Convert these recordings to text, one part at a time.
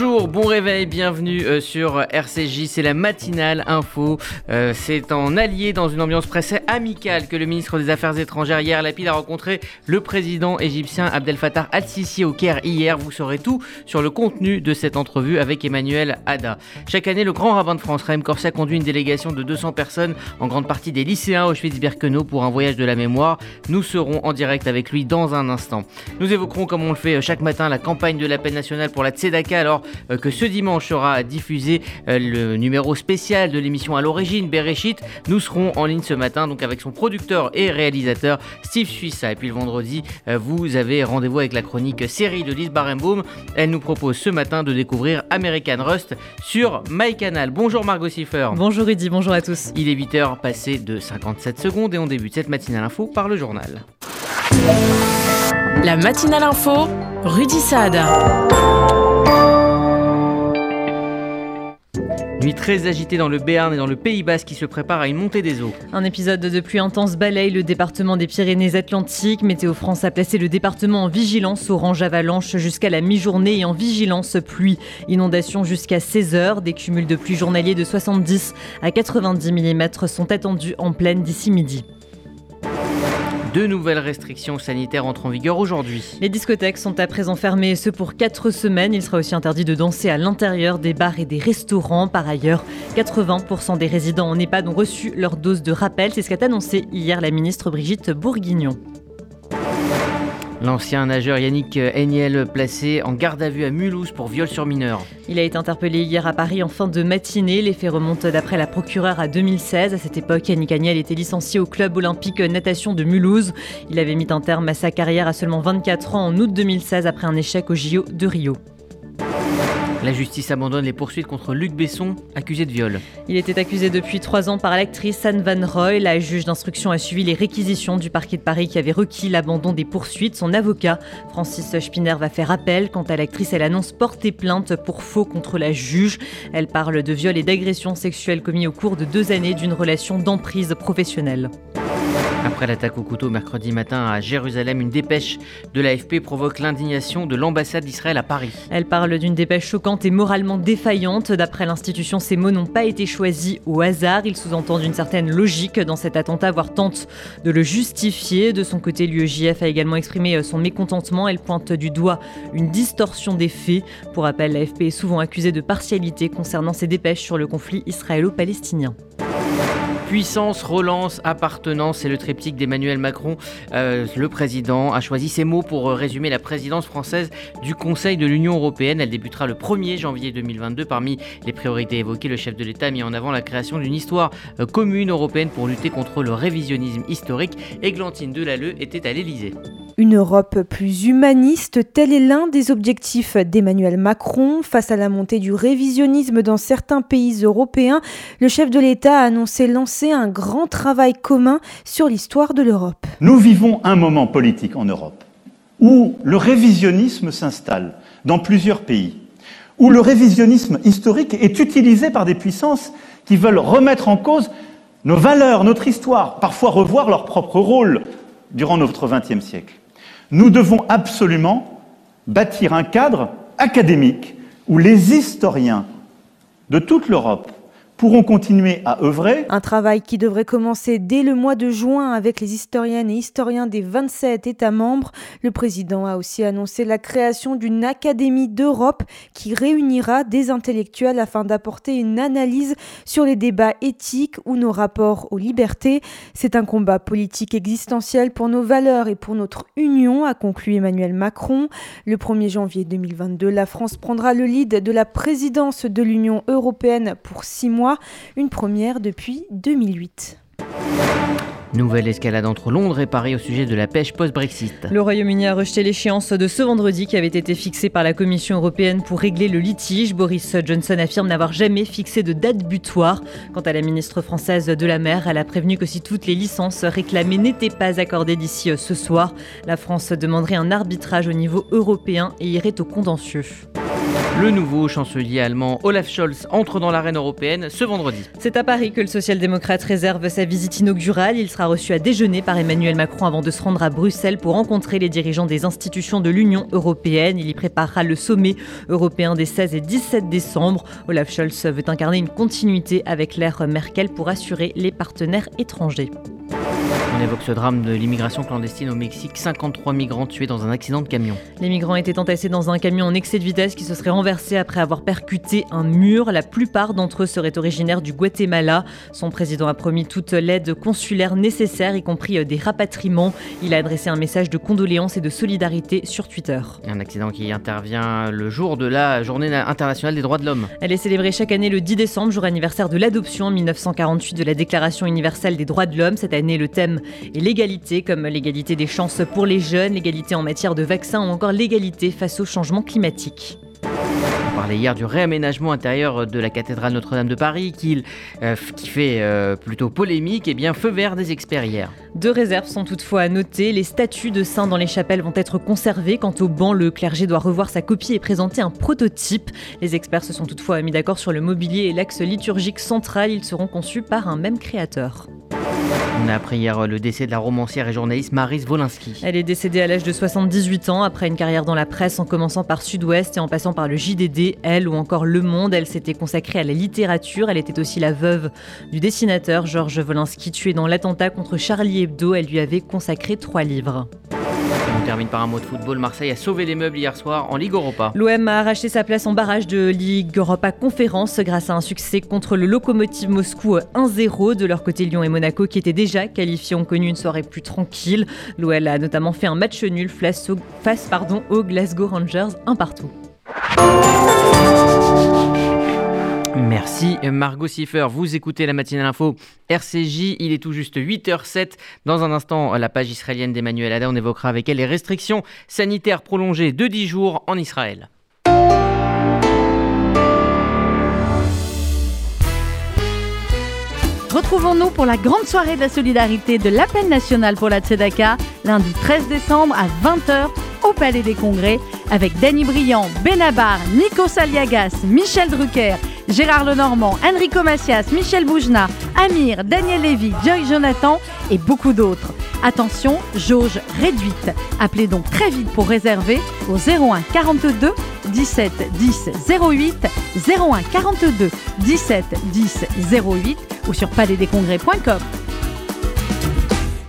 Bonjour, bon réveil, bienvenue euh, sur RCJ, c'est la matinale info. Euh, c'est en allié dans une ambiance presque amicale que le ministre des Affaires étrangères hier Lapide a rencontré le président égyptien Abdel Fattah al-Sisi au Caire hier. Vous saurez tout sur le contenu de cette entrevue avec Emmanuel Ada. Chaque année, le grand rabbin de France, Raïm Corsia, conduit une délégation de 200 personnes, en grande partie des lycéens Auschwitz-Birkenau, pour un voyage de la mémoire. Nous serons en direct avec lui dans un instant. Nous évoquerons, comme on le fait chaque matin, la campagne de la paix nationale pour la Tzedaka alors euh, que ce dimanche sera diffusé euh, le numéro spécial de l'émission à l'origine, Bereshit. Nous serons en ligne ce matin donc avec son producteur et réalisateur Steve Suissa. Et puis le vendredi, euh, vous avez rendez-vous avec la chronique série de Lise Barenbaum. Elle nous propose ce matin de découvrir American Rust sur MyCanal. Bonjour Margot Siffer. Bonjour Rudy, bonjour à tous. Il est 8h passé de 57 secondes et on débute cette matinale info par le journal. La matinale info, Rudy Saad. Nuit très agitée dans le Béarn et dans le Pays Basque qui se prépare à une montée des eaux. Un épisode de pluie intense balaye le département des Pyrénées-Atlantiques. Météo France a placé le département en vigilance orange avalanche jusqu'à la mi-journée et en vigilance pluie. Inondation jusqu'à 16 heures. Des cumuls de pluie journaliers de 70 à 90 mm sont attendus en pleine d'ici midi. Deux nouvelles restrictions sanitaires entrent en vigueur aujourd'hui. Les discothèques sont à présent fermées, ce pour 4 semaines. Il sera aussi interdit de danser à l'intérieur des bars et des restaurants. Par ailleurs, 80% des résidents en EHPAD ont reçu leur dose de rappel. C'est ce qu'a annoncé hier la ministre Brigitte Bourguignon. L'ancien nageur Yannick Eniel placé en garde à vue à Mulhouse pour viol sur mineur. Il a été interpellé hier à Paris en fin de matinée. Les faits remontent d'après la procureure à 2016. À cette époque, Yannick Eniel était licencié au club olympique natation de Mulhouse. Il avait mis un terme à sa carrière à seulement 24 ans en août 2016 après un échec au JO de Rio. La justice abandonne les poursuites contre Luc Besson, accusé de viol. Il était accusé depuis trois ans par l'actrice Anne Van Roy. La juge d'instruction a suivi les réquisitions du parquet de Paris qui avait requis l'abandon des poursuites. Son avocat, Francis Spinner, va faire appel. Quant à l'actrice, elle annonce porter plainte pour faux contre la juge. Elle parle de viol et d'agression sexuelle commis au cours de deux années d'une relation d'emprise professionnelle. Après l'attaque au couteau mercredi matin à Jérusalem, une dépêche de l'AFP provoque l'indignation de l'ambassade d'Israël à Paris. Elle parle d'une dépêche choquante et moralement défaillante. D'après l'institution, ces mots n'ont pas été choisis au hasard. Ils sous-entendent une certaine logique dans cet attentat, voire tente de le justifier. De son côté, l'UEJF a également exprimé son mécontentement. Elle pointe du doigt une distorsion des faits. Pour rappel, l'AFP est souvent accusée de partialité concernant ses dépêches sur le conflit israélo-palestinien. Puissance, relance, appartenance, c'est le triptyque d'Emmanuel Macron. Euh, le président a choisi ces mots pour résumer la présidence française du Conseil de l'Union européenne. Elle débutera le 1er janvier 2022. Parmi les priorités évoquées, le chef de l'État a mis en avant la création d'une histoire euh, commune européenne pour lutter contre le révisionnisme historique. Églantine Delalleux était à l'Elysée. Une Europe plus humaniste, tel est l'un des objectifs d'Emmanuel Macron. Face à la montée du révisionnisme dans certains pays européens, le chef de l'État a annoncé lancer un grand travail commun sur l'histoire de l'Europe. Nous vivons un moment politique en Europe où le révisionnisme s'installe dans plusieurs pays, où le révisionnisme historique est utilisé par des puissances qui veulent remettre en cause nos valeurs, notre histoire, parfois revoir leur propre rôle durant notre XXe siècle. Nous devons absolument bâtir un cadre académique où les historiens de toute l'Europe pourront continuer à œuvrer. Un travail qui devrait commencer dès le mois de juin avec les historiennes et historiens des 27 États membres. Le président a aussi annoncé la création d'une Académie d'Europe qui réunira des intellectuels afin d'apporter une analyse sur les débats éthiques ou nos rapports aux libertés. C'est un combat politique existentiel pour nos valeurs et pour notre union, a conclu Emmanuel Macron. Le 1er janvier 2022, la France prendra le lead de la présidence de l'Union européenne pour six mois une première depuis 2008. Nouvelle escalade entre Londres et Paris au sujet de la pêche post-Brexit. Le Royaume-Uni a rejeté l'échéance de ce vendredi qui avait été fixée par la Commission européenne pour régler le litige. Boris Johnson affirme n'avoir jamais fixé de date butoir. Quant à la ministre française de la mer, elle a prévenu que si toutes les licences réclamées n'étaient pas accordées d'ici ce soir, la France demanderait un arbitrage au niveau européen et irait au contentieux. Le nouveau chancelier allemand Olaf Scholz entre dans l'arène européenne ce vendredi. C'est à Paris que le social-démocrate réserve sa visite inaugurale. Il sera reçu à déjeuner par Emmanuel Macron avant de se rendre à Bruxelles pour rencontrer les dirigeants des institutions de l'Union européenne. Il y préparera le sommet européen des 16 et 17 décembre. Olaf Scholz veut incarner une continuité avec l'ère Merkel pour assurer les partenaires étrangers. On évoque ce drame de l'immigration clandestine au Mexique. 53 migrants tués dans un accident de camion. Les migrants étaient entassés dans un camion en excès de vitesse qui se serait renversé après avoir percuté un mur. La plupart d'entre eux seraient originaires du Guatemala. Son président a promis toute l'aide consulaire nécessaire, y compris euh, des rapatriements. Il a adressé un message de condoléances et de solidarité sur Twitter. Un accident qui intervient le jour de la Journée internationale des droits de l'homme. Elle est célébrée chaque année le 10 décembre, jour anniversaire de l'adoption en 1948 de la Déclaration universelle des droits de l'homme. Cette année, le thème et l'égalité, comme l'égalité des chances pour les jeunes, l'égalité en matière de vaccins ou encore l'égalité face au changement climatique. On parlait hier du réaménagement intérieur de la cathédrale Notre-Dame de Paris qui, euh, qui fait euh, plutôt polémique et bien feu vert des experts hier. Deux réserves sont toutefois à noter. Les statues de saints dans les chapelles vont être conservées. Quant au banc, le clergé doit revoir sa copie et présenter un prototype. Les experts se sont toutefois mis d'accord sur le mobilier et l'axe liturgique central. Ils seront conçus par un même créateur. On a appris hier le décès de la romancière et journaliste Maris Wolinski. Elle est décédée à l'âge de 78 ans après une carrière dans la presse en commençant par Sud-Ouest et en passant par le JDD, Elle ou encore Le Monde. Elle s'était consacrée à la littérature. Elle était aussi la veuve du dessinateur Georges Wolinski tué dans l'attentat contre Charlie Hebdo. Elle lui avait consacré trois livres. On termine par un mot de football. Marseille a sauvé les meubles hier soir en Ligue Europa. L'OM a arraché sa place en barrage de Ligue Europa Conférence grâce à un succès contre le Lokomotiv Moscou 1-0. De leur côté, Lyon et Monaco, qui étaient déjà qualifiés, ont connu une soirée plus tranquille. L'OL a notamment fait un match nul face, au, face pardon, aux Glasgow Rangers, un partout. Merci Margot Siffer. Vous écoutez la matinale info RCJ. Il est tout juste 8h07. Dans un instant, la page israélienne d'Emmanuel Ada, on évoquera avec elle les restrictions sanitaires prolongées de 10 jours en Israël. Retrouvons-nous pour la grande soirée de la solidarité de l'appel national pour la Tzedaka, lundi 13 décembre à 20h au Palais des Congrès, avec Danny Briand, Benabar, Nico Saliagas, Michel Drucker, Gérard Lenormand, Enrico Macias, Michel Boujna, Amir, Daniel Lévy, Joy Jonathan et beaucoup d'autres. Attention, jauge réduite. Appelez donc très vite pour réserver au 01 42 17 10 08 01 42 17 10 08 ou sur palaisdescongrès.com.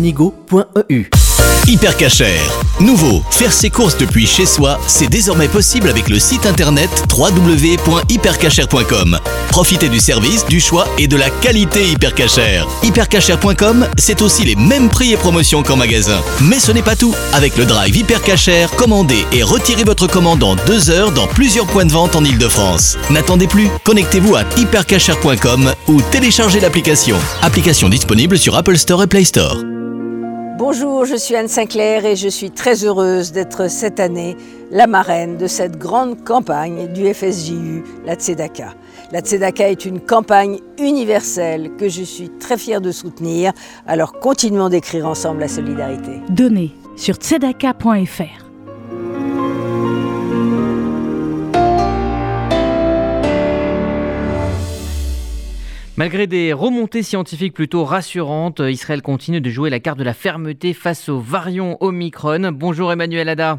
www.sonigo.eu. Hypercacher. Nouveau, faire ses courses depuis chez soi, c'est désormais possible avec le site internet www.hypercacher.com. Profitez du service, du choix et de la qualité Hypercacher. Hypercacher.com, c'est aussi les mêmes prix et promotions qu'en magasin. Mais ce n'est pas tout. Avec le drive Hypercacher, commandez et retirez votre commande en deux heures dans plusieurs points de vente en Ile-de-France. N'attendez plus, connectez-vous à hypercacher.com ou téléchargez l'application. Application disponible sur Apple Store et Play Store. Bonjour, je suis Anne Sinclair et je suis très heureuse d'être cette année la marraine de cette grande campagne du FSJU, la Tzedaka. La Tzedaka est une campagne universelle que je suis très fière de soutenir, alors continuons d'écrire ensemble la solidarité. Donnez sur tzedaka.fr. Malgré des remontées scientifiques plutôt rassurantes, Israël continue de jouer la carte de la fermeté face aux variants Omicron. Bonjour Emmanuel Ada.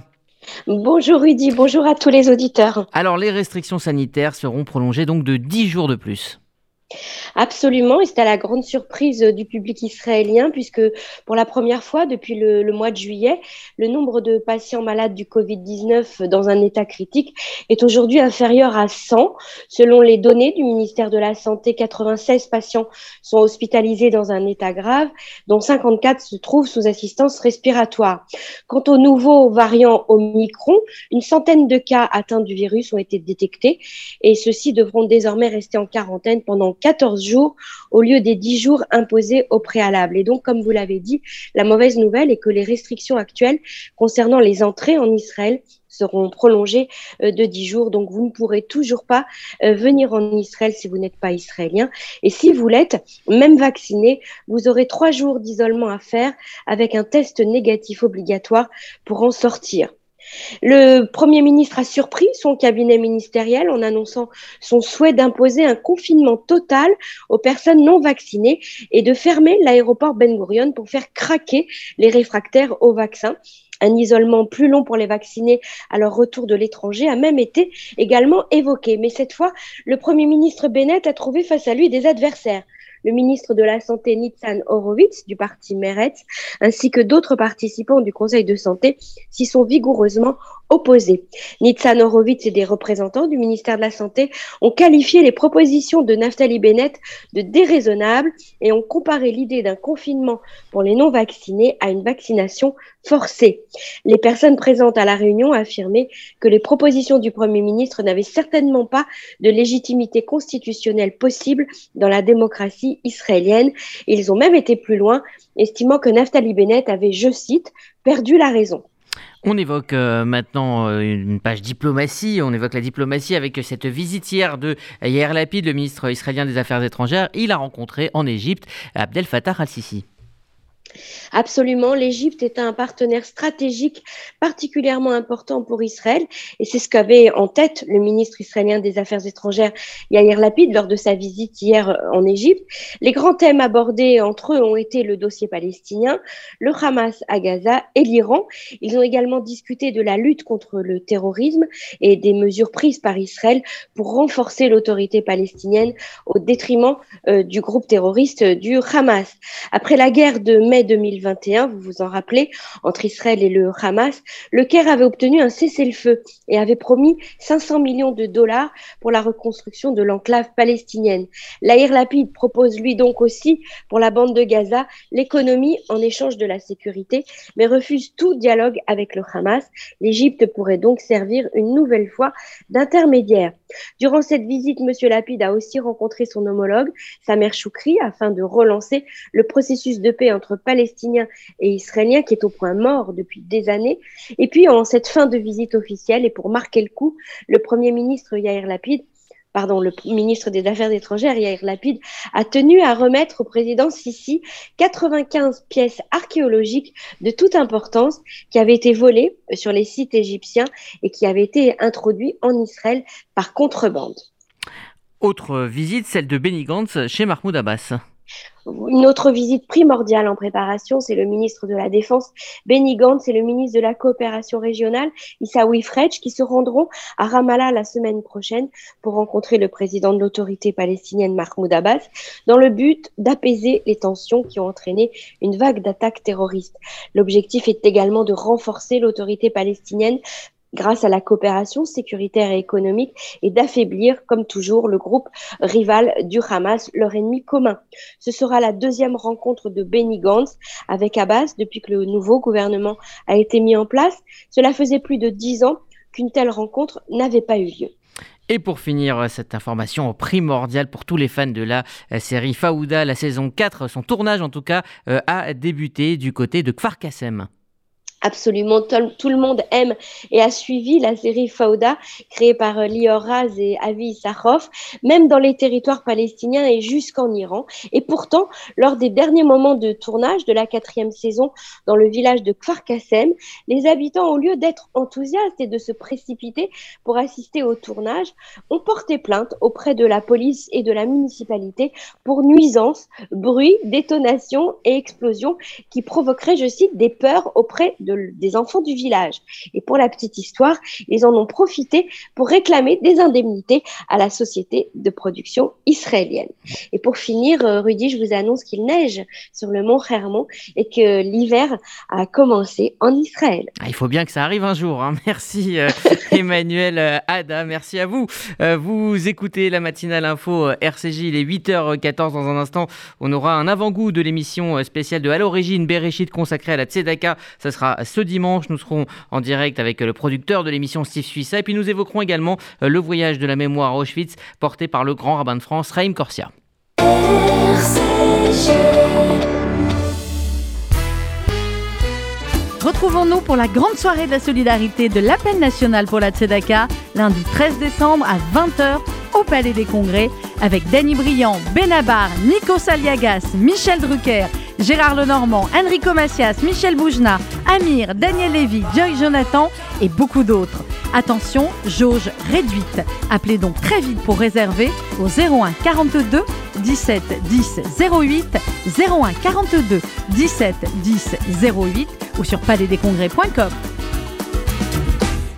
Bonjour Rudy, bonjour à tous les auditeurs. Alors les restrictions sanitaires seront prolongées donc de 10 jours de plus. Absolument, et c'était à la grande surprise du public israélien, puisque pour la première fois depuis le, mois de juillet, le nombre de patients malades du Covid-19 dans un état critique est aujourd'hui inférieur à 100. Selon les données du ministère de la Santé, 96 patients sont hospitalisés dans un état grave, dont 54 se trouvent sous assistance respiratoire. Quant au nouveau variant Omicron, une centaine de cas atteints du virus ont été détectés et ceux-ci devront désormais rester en quarantaine pendant 14 jours au lieu des 10 jours imposés au préalable. Et donc, comme vous l'avez dit, la mauvaise nouvelle est que les restrictions actuelles concernant les entrées en Israël seront prolongées euh, de 10 jours. Donc, vous ne pourrez toujours pas euh, venir en Israël si vous n'êtes pas israélien. Et si vous l'êtes, même vacciné, vous aurez trois jours d'isolement à faire avec un test négatif obligatoire pour en sortir. Le Premier ministre a surpris son cabinet ministériel en annonçant son souhait d'imposer un confinement total aux personnes non vaccinées et de fermer l'aéroport Ben Gurion pour faire craquer les réfractaires au vaccin. Un isolement plus long pour les vaccinés à leur retour de l'étranger a même été également évoqué. Mais cette fois, le Premier ministre Bennett a trouvé face à lui des adversaires le ministre de la Santé Nitzan Horowitz du parti Meretz, ainsi que d'autres participants du Conseil de santé s'y sont vigoureusement opposés. Nitzan Horowitz et des représentants du ministère de la Santé ont qualifié les propositions de Naftali Bennett de déraisonnables et ont comparé l'idée d'un confinement pour les non-vaccinés à une vaccination forcée. Les personnes présentes à la réunion affirmé que les propositions du Premier ministre n'avaient certainement pas de légitimité constitutionnelle possible dans la démocratie israélienne. Ils ont même été plus loin, estimant que Naftali Bennett avait, je cite, perdu la raison. On évoque euh, maintenant euh, une page diplomatie, on évoque la diplomatie avec cette visite hier de Yair Lapid, le ministre israélien des Affaires étrangères. Il a rencontré en Égypte Abdel Fattah al-Sisi. Absolument, l'Égypte est un partenaire stratégique particulièrement important pour Israël et c'est ce qu'avait en tête le ministre israélien des Affaires étrangères Yair Lapid lors de sa visite hier en Égypte. Les grands thèmes abordés entre eux ont été le dossier palestinien, le Hamas à Gaza et l'Iran. Ils ont également discuté de la lutte contre le terrorisme et des mesures prises par Israël pour renforcer l'autorité palestinienne au détriment euh, du groupe terroriste du Hamas. Après la guerre de mai 2021, vous vous en rappelez, entre Israël et le Hamas, le Caire avait obtenu un cessez-le-feu et avait promis 500 millions de dollars pour la reconstruction de l'enclave palestinienne. L'Air Lapide propose lui donc aussi pour la bande de Gaza l'économie en échange de la sécurité, mais refuse tout dialogue avec le Hamas. L'Égypte pourrait donc servir une nouvelle fois d'intermédiaire. Durant cette visite, M. Lapide a aussi rencontré son homologue, Samer Choukri, afin de relancer le processus de paix entre palestinien et israélien qui est au point mort depuis des années. Et puis, en cette fin de visite officielle, et pour marquer le coup, le Premier ministre Yair Lapid pardon, le ministre des Affaires étrangères, Yair Lapid, a tenu à remettre au président Sisi 95 pièces archéologiques de toute importance qui avaient été volées sur les sites égyptiens et qui avaient été introduits en Israël par contrebande. Autre visite, celle de Benny Gantz chez Mahmoud Abbas. Une autre visite primordiale en préparation, c'est le ministre de la Défense, Benny Gantz, et le ministre de la Coopération régionale, Issaoui Fredj, qui se rendront à Ramallah la semaine prochaine pour rencontrer le président de l'autorité palestinienne, Mahmoud Abbas, dans le but d'apaiser les tensions qui ont entraîné une vague d'attaques terroristes. L'objectif est également de renforcer l'autorité palestinienne grâce à la coopération sécuritaire et économique et d'affaiblir, comme toujours, le groupe rival du Hamas, leur ennemi commun. Ce sera la deuxième rencontre de Benny Gantz avec Abbas depuis que le nouveau gouvernement a été mis en place. Cela faisait plus de dix ans qu'une telle rencontre n'avait pas eu lieu. Et pour finir cette information primordiale pour tous les fans de la euh, série Faouda, la saison 4, son tournage en tout cas, euh, a débuté du côté de Kfar Kassem. Absolument, tout le monde aime et a suivi la série Fauda, créée par euh, Lior Raz et Avi Sakhoff, même dans les territoires palestiniens et jusqu'en Iran. Et pourtant, lors des derniers moments de tournage de la quatrième saison dans le village de Kfar Kassem, les habitants, au lieu d'être enthousiastes et de se précipiter pour assister au tournage, ont porté plainte auprès de la police et de la municipalité pour nuisance, bruit, détonation et explosion qui provoqueraient, je cite, des peurs auprès de des enfants du village. Et pour la petite histoire, ils en ont profité pour réclamer des indemnités à la société de production israélienne. Et pour finir, euh, Rudy, je vous annonce qu'il neige sur le mont Hermon et que l'hiver a commencé en Israël. Ah, il faut bien que ça arrive un jour. Hein. Merci euh, Emmanuel euh, Ada, merci à vous. vous écoutez la matinale info RCJ, il est 8h14 dans un instant. On aura un avant-goût de l'émission spéciale de À l'origine Bereshit consacrée à la Tzedaka. Ça sera ce dimanche. Nous serons en direct avec le producteur de l'émission Steve Suissa. Et puis nous évoquerons également le voyage de la mémoire à Auschwitz porté par le grand rabbin de France, Raïm Corsia. Retrouvons-nous pour la grande soirée de la solidarité de l'appel national pour la Tzedaka, lundi 13 décembre à 20h au Palais des Congrès, avec Danny Briand, Benabar, Nico Saliagas, Michel Drucker, Gérard Lenormand, Enrico Macias, Michel Boujna, Amir, Daniel Lévy, Joy Jonathan et beaucoup d'autres. Attention, jauge réduite. Appelez donc très vite pour réserver au 01 42 17 10 08 01 42 17 10 08 ou sur palaisdescongrès.com.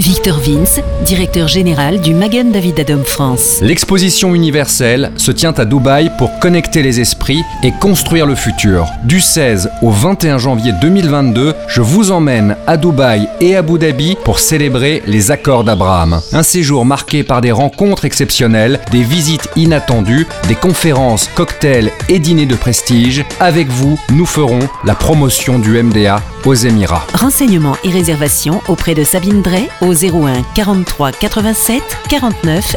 Victor Vince, directeur général du Magen David Adom France. L'exposition universelle se tient à Dubaï pour connecter les esprits et construire le futur. Du 16 au 21 janvier 2022, je vous emmène à Dubaï et à Abu Dhabi pour célébrer les accords d'Abraham. Un séjour marqué par des rencontres exceptionnelles, des visites inattendues, des conférences, cocktails et dîners de prestige. Avec vous, nous ferons la promotion du MDA aux Émirats. Renseignements et réservations auprès de Sabine Drey au 01 43 87 49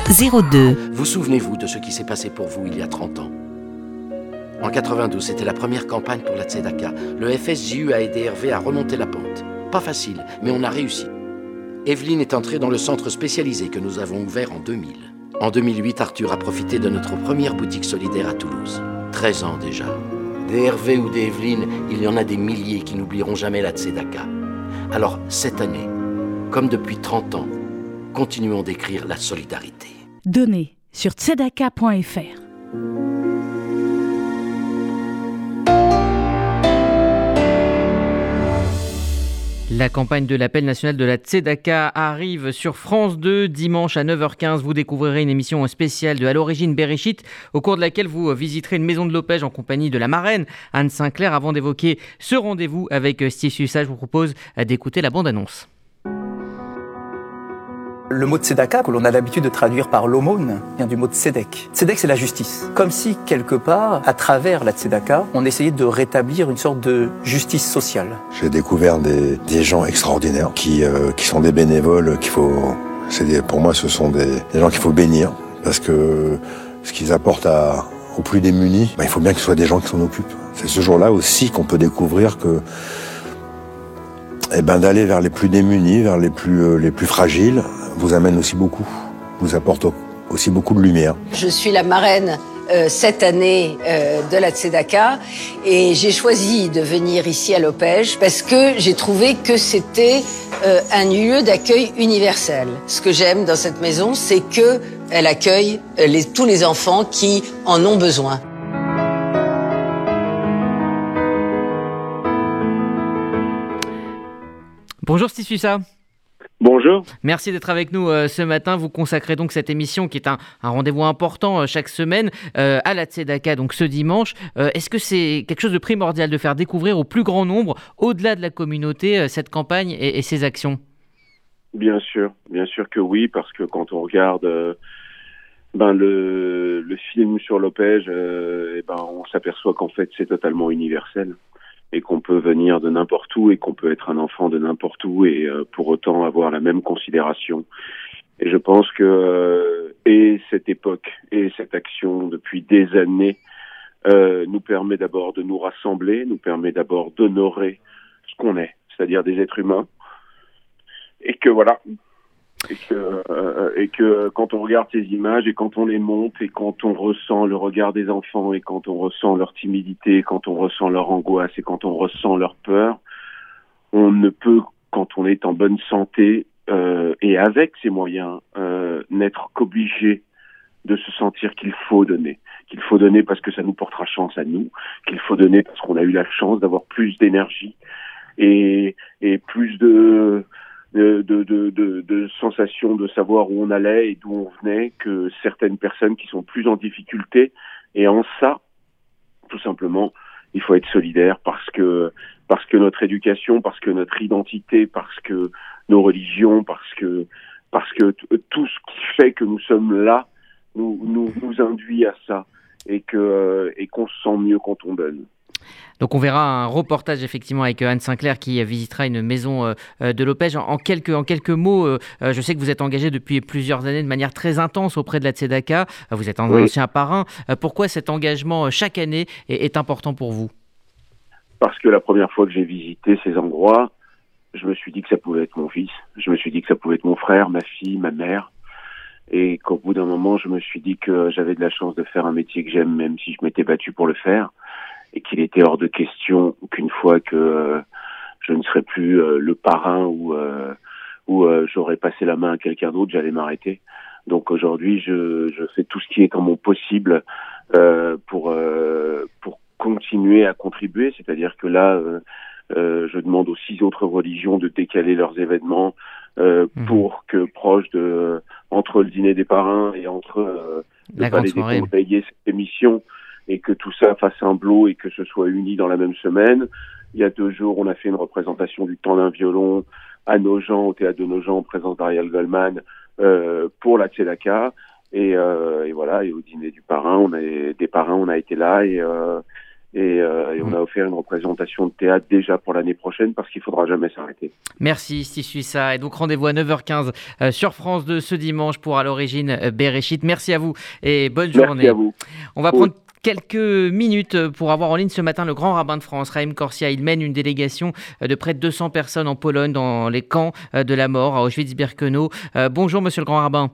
02. Vous souvenez-vous de ce qui s'est passé pour vous il y a 30 ans? En 92, c'était la première campagne pour la Tzedaka. Le FSJU a aidé Hervé à remonter la pente. Pas facile, mais on a réussi. Evelyne est entrée dans le centre spécialisé que nous avons ouvert en 2000. En 2008, Arthur a profité de notre première boutique solidaire à Toulouse. 13 ans déjà. Des Hervé ou des Evelyne, il y en a des milliers qui n'oublieront jamais la Tzedaka. Alors, cette année, comme depuis 30 ans, continuons d'écrire la solidarité. Donnez sur tzedaka.fr. La campagne de l'appel national de la Tzedaka arrive sur France 2 dimanche à 9h15. Vous découvrirez une émission spéciale de À l'origine Bereshit au cours de laquelle vous visiterez une maison de l'Opège en compagnie de la marraine Anne Sinclair. Avant d'évoquer ce rendez-vous avec Steve Sussa, je vous propose d'écouter la bande-annonce. Le mot tzedaka, que l'on a l'habitude de traduire par l'aumône, vient du mot tzedek. Tzedek, c'est la justice. Comme si, quelque part, à travers la tzedaka, on essayait de rétablir une sorte de justice sociale. J'ai découvert des, gens extraordinaires qui, euh, qui sont des bénévoles qu'il faut... Des, pour moi, ce sont des, gens qu'il faut bénir parce que ce qu'ils apportent aux plus démunis, ben, il faut bien que ce soit des gens qui s'en occupent. C'est ce jour-là aussi qu'on peut découvrir que eh ben, d'aller vers les plus démunis, vers les plus, euh, les plus fragiles, vous amène aussi beaucoup, vous apporte aussi beaucoup de lumière. Je suis la marraine euh, cette année euh, de la Tzedaka et j'ai choisi de venir ici à l'Opège parce que j'ai trouvé que c'était euh, un lieu d'accueil universel. Ce que j'aime dans cette maison, c'est que elle accueille les, tous les enfants qui en ont besoin. Bonjour Steve Bonjour. Merci d'être avec nous euh, ce matin. Vous consacrez donc cette émission qui est un, rendez-vous important euh, chaque semaine euh, à la Tzedaka, donc ce dimanche. Est-ce que c'est quelque chose de primordial de faire découvrir au plus grand nombre, au-delà de la communauté, cette campagne et, ces actions? Bien sûr, bien sûr que oui, parce que quand on regarde ben le, le, film sur Lopez, eh ben on s'aperçoit qu'en fait c'est totalement universel et qu'on peut venir de n'importe où et qu'on peut être un enfant de n'importe où et euh, pour autant avoir la même considération. Et je pense que euh, et cette époque et cette action depuis des années euh, nous permet d'abord de nous rassembler, nous permet d'abord d'honorer ce qu'on est, c'est-à-dire des êtres humains, et que voilà, et que, euh, et quand on regarde ces images et quand on les monte et quand on ressent le regard des enfants et quand on ressent leur timidité, quand on ressent leur angoisse et quand on ressent leur peur, on ne peut, quand on est en bonne santé euh, et avec ces moyens, euh, n'être qu'obligé de se sentir qu'il faut donner, qu'il faut donner parce que ça nous portera chance à nous, qu'il faut donner parce qu'on a eu la chance d'avoir plus d'énergie et, et plus de de, de, de, de, sensation de savoir où on allait et d'où on venait que certaines personnes qui sont plus en difficulté. Et en ça, tout simplement, il faut être solidaire parce que parce que notre éducation, parce que notre identité, parce que nos religions, parce que parce que tout ce qui fait que nous sommes là nous nous, nous induit à ça et que et qu'on se sent mieux quand on donne. Donc on verra un reportage effectivement avec euh, Anne Sinclair qui euh, visitera une maison euh, de Lopez. En, quelques, en quelques mots, je sais que vous êtes engagé depuis plusieurs années de manière très intense auprès de la Tzedaka. Vous êtes un ancien parrain. Pourquoi cet engagement chaque année est, important pour vous? Parce que la première fois que j'ai visité ces endroits, je me suis dit que ça pouvait être mon fils. Je me suis dit que ça pouvait être mon frère, ma fille, ma mère. Et qu'au bout d'un moment, je me suis dit que j'avais de la chance de faire un métier que j'aime, même si je m'étais battu pour le faire et qu'il était hors de question qu'une fois que euh, je ne serais plus euh, le parrain ou euh, ou j'aurais passé la main à quelqu'un d'autre, j'allais m'arrêter. Donc aujourd'hui, je, je fais tout ce qui est en mon possible pour pour continuer à contribuer. C'est-à-dire que là, je demande aux six autres religions de décaler leurs événements euh, mmh. pour que proche de entre le dîner des parrains et entre euh, le palais des conseillers cette émission et que tout ça fasse un blot et que ce soit uni dans la même semaine. Il y a deux jours, on a fait une représentation du temps d'un violon à Nogent, au théâtre de Nogent, en présence d'Ariel Goldman, euh, pour la. Et, euh, et, voilà, et au dîner du parrain, on a des parrains, on a été là et, euh, et, euh, et, on a offert une représentation de théâtre déjà pour l'année prochaine parce qu'il faudra jamais s'arrêter. Merci Steve ça. Et donc rendez-vous à 9h15 euh, sur France 2 ce dimanche pour à l'origine Bereshit. Merci à vous et bonne journée. Merci à vous. On va prendre quelques minutes pour avoir en ligne ce matin le grand rabbin de France, Raïm Corsia. Il mène une délégation de près de 200 personnes en Pologne dans les camps de la mort à Auschwitz-Birkenau. Euh, bonjour monsieur le grand rabbin.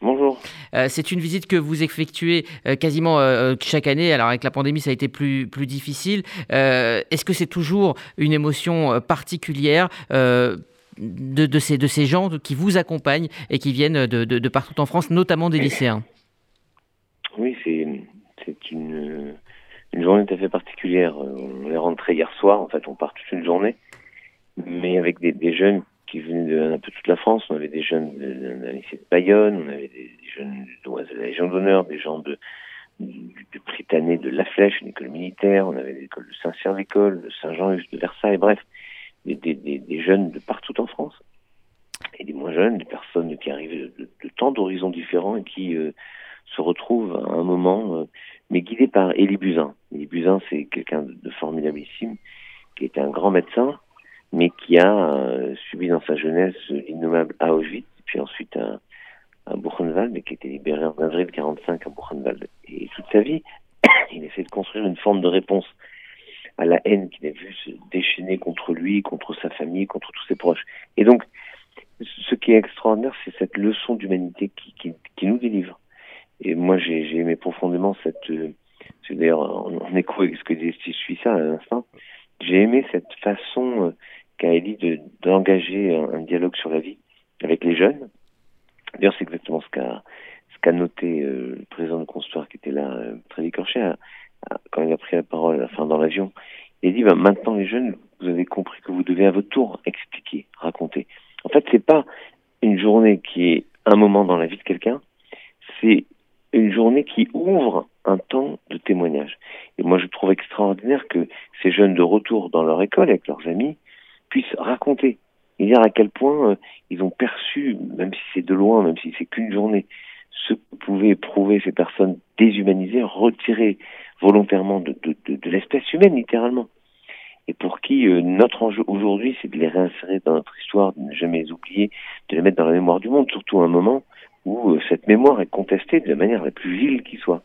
Bonjour. Euh, c'est une visite que vous effectuez euh, quasiment chaque année. Alors avec la pandémie, ça a été plus, plus difficile. Est-ce que c'est toujours une émotion particulière de, de, ces, de ces gens qui vous accompagnent et qui viennent de, de partout en France, notamment des lycéens? Oui, c'est une, journée tout à fait particulière. On est rentré hier soir, en fait, on part toute une journée, mais avec des, jeunes qui venaient de un peu toute la France. On avait des jeunes d'un lycée de Bayonne, on avait des, jeunes de la Légion d'honneur, des gens de, du, de La Flèche, une école militaire, on avait l'école de Saint-Cyr l'école, de Saint-Jean de Versailles, bref, des, jeunes de partout en France. Et des moins jeunes, des personnes qui arrivaient de, de, tant d'horizons différents et qui euh, se retrouvent à un moment, euh, mais guidé par Élie Buzyn. Élie Buzyn, c'est quelqu'un de, formidablissime, qui était un grand médecin, mais qui a euh, subi dans sa jeunesse l'innommable Auschwitz, puis ensuite à, Buchenwald, et qui a été libéré en avril 45 à Buchenwald. Et toute sa vie, il essaie de construire une forme de réponse à la haine qu'il a vu se déchaîner contre lui, contre sa famille, contre tous ses proches. Et donc, ce qui est extraordinaire, c'est cette leçon d'humanité qui, nous délivre. Et moi, j'ai aimé profondément cette, euh, c'est d'ailleurs en, écho avec ce que disait Steve Suissa à l'instant, j'ai aimé cette façon euh, qu'a Elie d'engager un, dialogue sur la vie avec les jeunes. D'ailleurs, c'est exactement ce qu'a ce qu'a noté euh, le président de Constoire qui était là, euh, très écorché, quand il a pris la parole à la fin dans l'avion. Il a dit, bah, maintenant les jeunes, vous avez compris que vous devez à votre tour expliquer, raconter. En fait, c'est pas une journée qui est un moment dans la vie de quelqu'un, c'est une journée qui ouvre un temps de témoignage. Et moi, je trouve extraordinaire que ces jeunes de retour dans leur école avec leurs amis puissent raconter et dire à quel point euh, ils ont perçu, même si c'est de loin, même si c'est qu'une journée, ce que pouvaient éprouver ces personnes déshumanisées, retirées volontairement de, de, de, l'espèce humaine, littéralement. Et pour qui euh, notre enjeu aujourd'hui, c'est de les réinsérer dans notre histoire, de ne jamais les oublier, de les mettre dans la mémoire du monde, surtout à un moment où euh, cette mémoire est contestée de la manière la plus vile qui soit.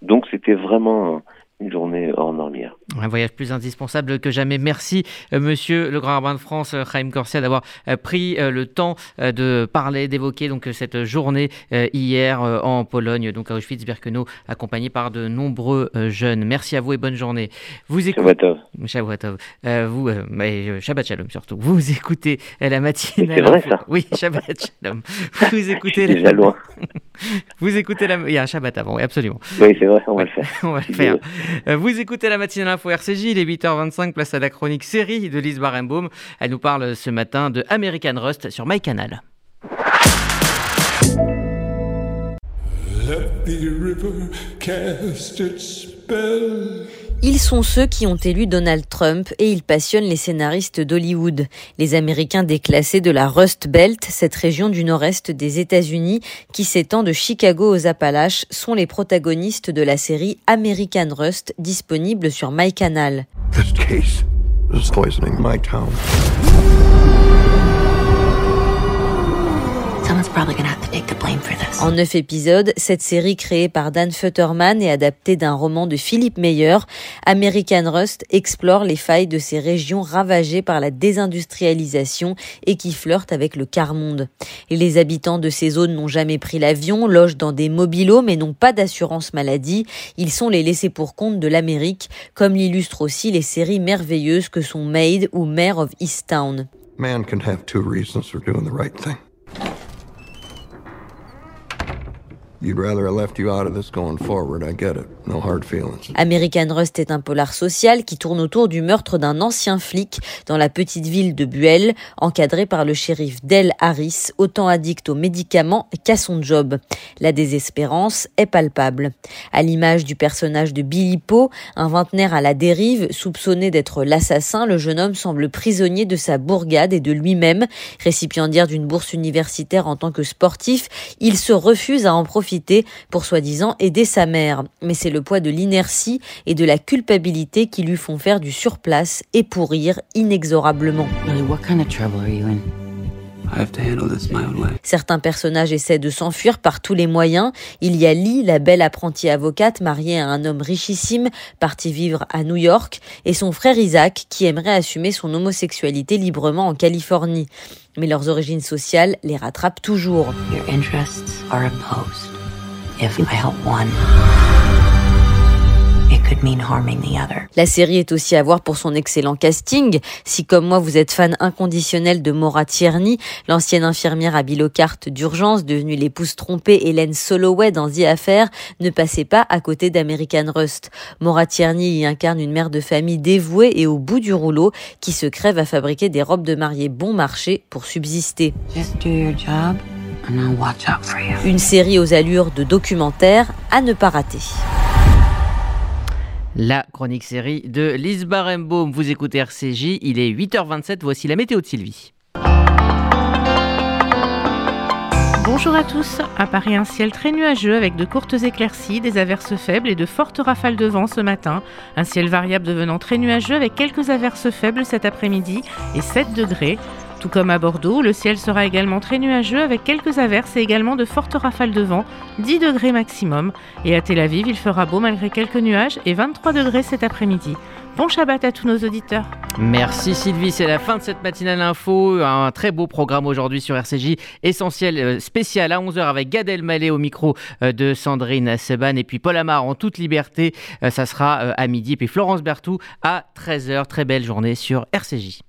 Donc c'était vraiment une journée hors normière. Un voyage plus indispensable que jamais. Merci, euh, monsieur le grand rabbin de France, Chaim Corsia, d'avoir euh, pris euh, le temps de parler, d'évoquer donc cette journée hier en Pologne, donc à Auschwitz-Birkenau, accompagné par de nombreux jeunes. Merci à vous et bonne journée. Vous écoutez. Shavuatov. vous, mais, Shabbat Shalom surtout. Vous écoutez la matinale. C'est vrai ça. Oui, Shabbat Shalom. Vous écoutez. Déjà loin. vous écoutez la. Il y a un Shabbat avant, oui, absolument. Oui, c'est vrai, on va le faire. on va le faire. Vous écoutez la matinale info RCJ, il est 8h25, place à la chronique série de Lise Barenbaum. Elle nous parle ce matin de American Rust sur MyCanal. Let. Ils sont ceux qui ont élu Donald Trump et ils passionnent les scénaristes d'Hollywood. Les Américains déclassés de la Rust Belt, cette région du nord-est des États-Unis qui s'étend de Chicago aux Appalaches, sont les protagonistes de la série American Rust disponible sur MyCanal. My town. En neuf épisodes, cette série créée par Dan Futterman et adaptée d'un roman de Philippe Meyer, American Rust explore les failles de ces régions ravagées par la désindustrialisation et qui flirtent avec le quart-monde. Et les habitants de ces zones n'ont jamais pris l'avion, logent dans des mobilos mais n'ont pas d'assurance maladie. Ils sont les laissés pour compte de l'Amérique, comme l'illustrent aussi les séries merveilleuses que sont Made ou Mayor of Easttown. Man can have two reasons for doing the right thing. American Rust est un polar social qui tourne autour du meurtre d'un ancien flic dans la petite ville de Buell, encadré par le shérif Del Harris, autant addict aux médicaments qu'à son job. La désespérance est palpable. À l'image du personnage de Billy Poe, un vingtenaire à la dérive, soupçonné d'être l'assassin, le jeune homme semble prisonnier de sa bourgade et de lui-même. Récipiendaire d'une bourse universitaire en tant que sportif, il se refuse à en profiter pour soi-disant aider sa mère. Mais c'est le poids de l'inertie et de la culpabilité qui lui font faire du surplace et pourrir inexorablement. Certains personnages essaient de s'enfuir par tous les moyens. Il y a Lee, la belle apprentie avocate mariée à un homme richissime, parti vivre à New York, et son frère Isaac, qui aimerait assumer son homosexualité librement en Californie. Mais leurs origines sociales les rattrapent toujours. La série est aussi à voir pour son excellent casting. Si comme moi vous êtes fan inconditionnel de Maura Tierney, l'ancienne infirmière à Bilocarte d'urgence devenue l'épouse trompée Hélène Soloway dans The Affair, ne passez pas à côté d'American Rust. Maura Tierney y incarne une mère de famille dévouée et au bout du rouleau qui se crève à fabriquer des robes de mariée bon marché pour subsister. Une série aux allures de documentaire à ne pas rater. La chronique série de Lise Barenbaum. Vous écoutez RCJ, il est 8h27, voici la météo de Sylvie. Bonjour à tous. À Paris, un ciel très nuageux avec de courtes éclaircies, des averses faibles et de fortes rafales de vent ce matin. Un ciel variable devenant très nuageux avec quelques averses faibles cet après-midi et 7 degrés. Tout comme à Bordeaux, le ciel sera également très nuageux avec quelques averses et également de fortes rafales de vent, 10 degrés maximum. Et à Tel Aviv, il fera beau malgré quelques nuages et 23 degrés cet après-midi. Bon Shabbat à tous nos auditeurs. Merci Sylvie, c'est la fin de cette matinale info. Un très beau programme aujourd'hui sur RCJ, essentiel euh, spécial à 11h avec Gad Elmaleh au micro euh, de Sandrine Seban et puis Paul Amar en toute liberté. Euh, ça sera à midi et puis Florence Bertou à 13h. Très belle journée sur RCJ.